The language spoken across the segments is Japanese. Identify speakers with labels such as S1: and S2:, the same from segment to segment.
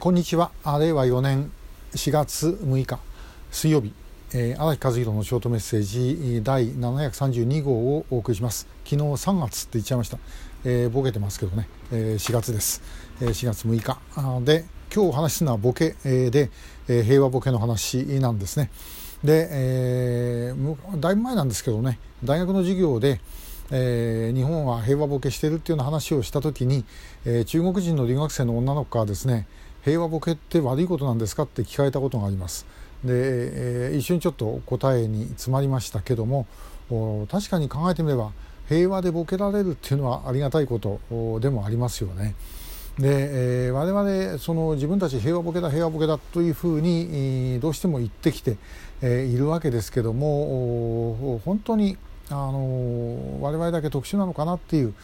S1: こんにちは。令和4年4月6日水曜日。えー、荒木和弘のショートメッセージ第732号をお送りします。昨日3月って言っちゃいました、えー、ボケてますけどね、えー、4月です、えー、4月6日。で今日お話しするのはボケ、えー、で、えー、平和ボケの話なんですね。で、えー、だいぶ前なんですけどね。大学の授業でえー、日本は平和ボケしてるっていうような話をした時に、えー、中国人の留学生の女の子からですね平和ボケって悪いことなんですかって聞かれたことがありますで、えー、一瞬ちょっと答えに詰まりましたけども確かに考えてみれば平和でボケられるっていうのはありがたいことでもありますよね。で、えー、我々その自分たち平和ボケだ平和ボケだというふうにどうしても言ってきて、えー、いるわけですけども本当にあの我々だけ特殊なのかなっていう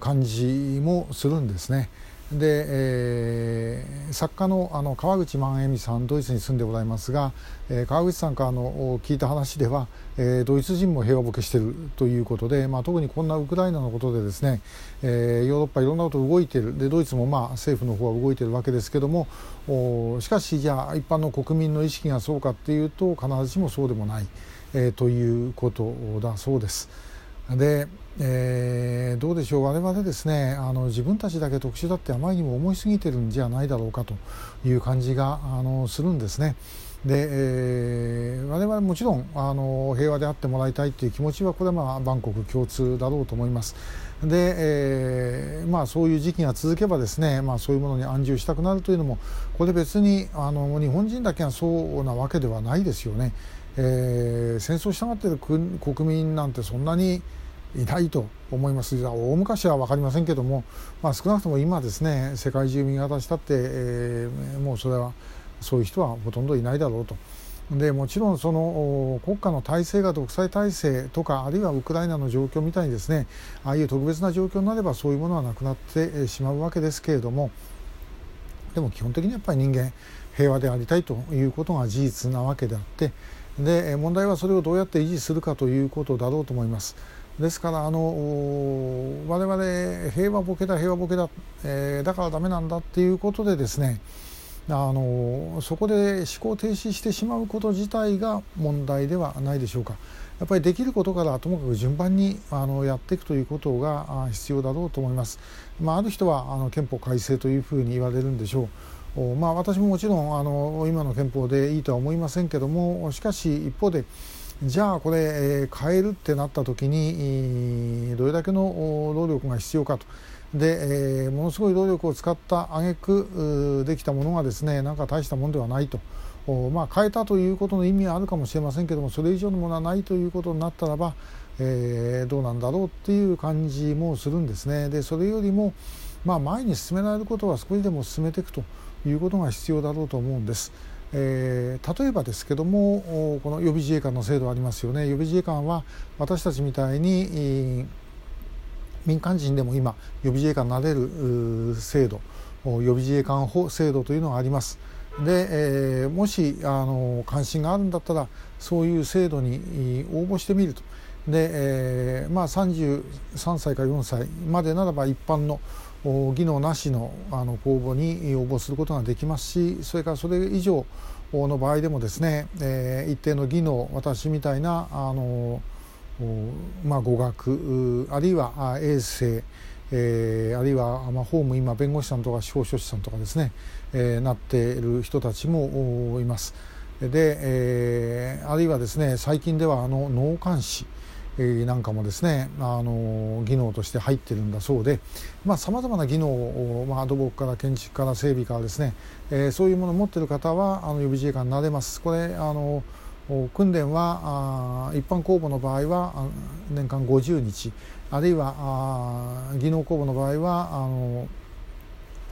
S1: 感じもするんですね。で、えー、作家のあの川口万恵美さんドイツに住んでございますが、えー、川口さんからの聞いた話では、えー、ドイツ人も平和ボケしているということで、まあ、特にこんなウクライナのことでですね、えー、ヨーロッパいろんなこと動いているでドイツもまあ政府の方は動いているわけですけどもおしかしじゃあ一般の国民の意識がそうかっていうと必ずしもそうでもない、えー、ということだそうです。でえー、どうでしょう我々ですねあの自分たちだけ特殊だってあまりにも思いすぎてるんじゃないだろうかという感じがあのするんですね。で、えー、我々もちろんあの平和であってもらいたいという気持ちはこれはまあ万国共通だろうと思います。で、えー、まあそういう時期が続けばですね、まあ、そういうものに安住したくなるというのもこれ別にあの日本人だけがそうなわけではないですよね。えー、戦争したがっている国民なんてそんなにいないと思います大昔は分かりませんけども、まあ、少なくとも今ですね世界中見渡したって、えー、もうそれはそういう人はほとんどいないだろうと。でもちろんその国家の体制が独裁体制とかあるいはウクライナの状況みたいにですねああいう特別な状況になればそういうものはなくなってしまうわけですけれどもでも基本的にやっぱり人間平和でありたいということが事実なわけであってで問題はそれをどうやって維持するかということだろうと思います。ですからあの我々平和ボケだ平和ボケだ、えー、だからダメなんだっていうことでですねあのそこで思考停止してしまうこと自体が問題ではないでしょうか。やっぱりできることからともかく順番にあのやっていくということが必要だろうと思います。まあ、ある人はあの憲法改正というふうに言われるんでしょう。まあ、私ももちろんあの今の憲法でいいとは思いませんけどもしかし一方でじゃあこれ、え、変えるってなった時にどれだけの労力が必要かと。で、えー、ものすごい労力を使った挙句できたものがですねなんか大したものではないと。まあ、変えたということの意味はあるかもしれませんけどもそれ以上のものはないということになったらば、えー、どうなんだろうっていう感じもするんですね。でそれよりも、まあ、前に進められることは少しでも進めていくということが必要だろうと思うんです。えー、例えばですけどもこの予備自衛官の制度ありますよね予備自衛官は私たちみたいに民間人でも今予備自衛官になれる制度予備自衛官法制度というのがあります。で、えー、もしあの関心があるんだったらそういう制度に応募してみると。で、えー、まあ33歳か4歳までならば一般の技能なしのあの公募に応募することができますしそれからそれ以上の場合でもですね、えー、一定の技能私みたいなあの、まあ、語学あるいは衛生えー、あるいは、まあ、法務今弁護士さんとか司法書士さんとかですね、えー、なっている人たちもいます。で、えー、あるいはですね最近ではあの脳幹視なんかもですねあの技能として入ってるんだそうでさまざ、まな技能を、まあ、土木から建築から整備からですね、えー、そういうものを持っている方はあの予備自衛官になれます。これあの訓練は一般公募の場合は年間50日。あるいは技能公募の場合はあの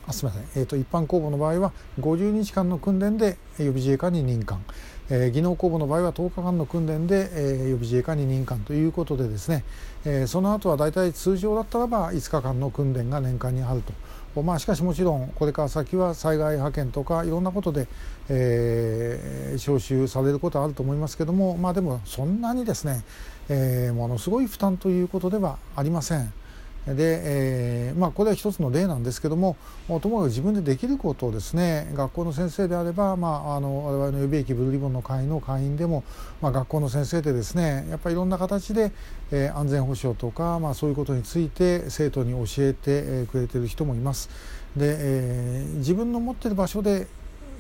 S1: あすみません、えーと、一般公募の場合は50日間の訓練で予備自衛官に任官、えー、技能公募の場合は10日間の訓練で、えー、予備自衛官に任官ということでですね、えー、その後は大体通常だったらば5日間の訓練が年間にあると。まあ、しかしもちろんこれから先は災害派遣とかいろんなことで、えー、招集されることはあると思いますけども、まあ、でもそんなにですね、えー、ものすごい負担ということではありません。で、えー、まあ、これは一つの例なんですけどもともかく自分でできることをですね学校の先生であれば、まあ、あの我々の予備役ブルーリボンの会の会員でも、まあ、学校の先生でですねやっぱりいろんな形で、えー、安全保障とか、まあ、そういうことについて生徒に教えてくれてる人もいます。で、えー、自分の持ってる場所で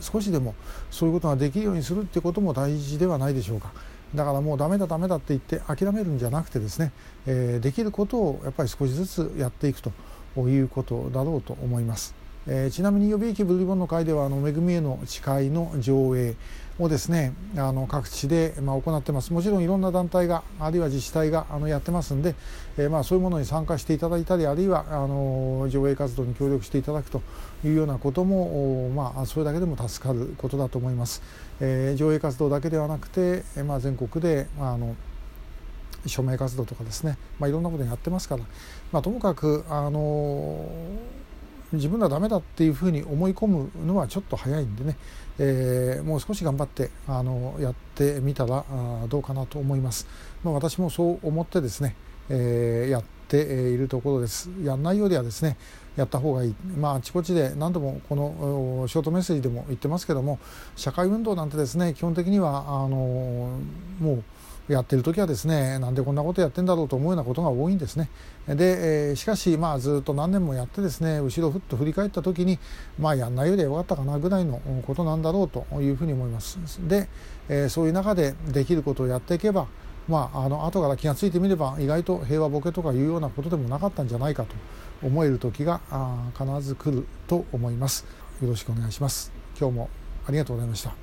S1: 少しでもそういうことができるようにするってことも大事ではないでしょうか。だからもうダメだダメだって言って諦めるんじゃなくてですね、えー、できることをやっぱり少しずつやっていくということだろうと思います。えー、ちなみに予備役ブルーリボンの会ではあの恵みへの誓いの上映をですねあの各地で、まあ、行ってますもちろんいろんな団体があるいは自治体があのやってますんで、えー、まあそういうものに参加していただいたりあるいはあの上映活動に協力していただくというようなことも、まあ、それだけでも助かることだと思います。えー、上映活動だけではなくて、え、まあ、全国で、まあ、あの署名活動とかですね、まあ、いろんなことやってますから、まあ、ともかく、あの自分らダメだっていうふうに思い込むのはちょっと早いんでね、えー、もう少し頑張ってあのやってみたらどうかなと思います。まあ、私もそう思ってですね、えー、やっているところです。やんないよりはですねやった方がいい、まあ、あちこちで何度もこのショートメッセージでも言ってますけども社会運動なんてですね基本的にはあのもうやってる時はですねなんでこんなことやってんだろうと思うようなことが多いんですね。で、えー、しかしまあずっと何年もやってですね後ろふっと振り返った時にまあやんないよりはよかったかなぐらいのことなんだろうというふうに思います。で、えー、そういう中でできることをやっていけばまあ、あの後から気が付いてみれば意外と平和ボケとかいうようなことでもなかったんじゃないかと思える時が必ず来ると思います。よろしくお願いします。今日もありがとうございました。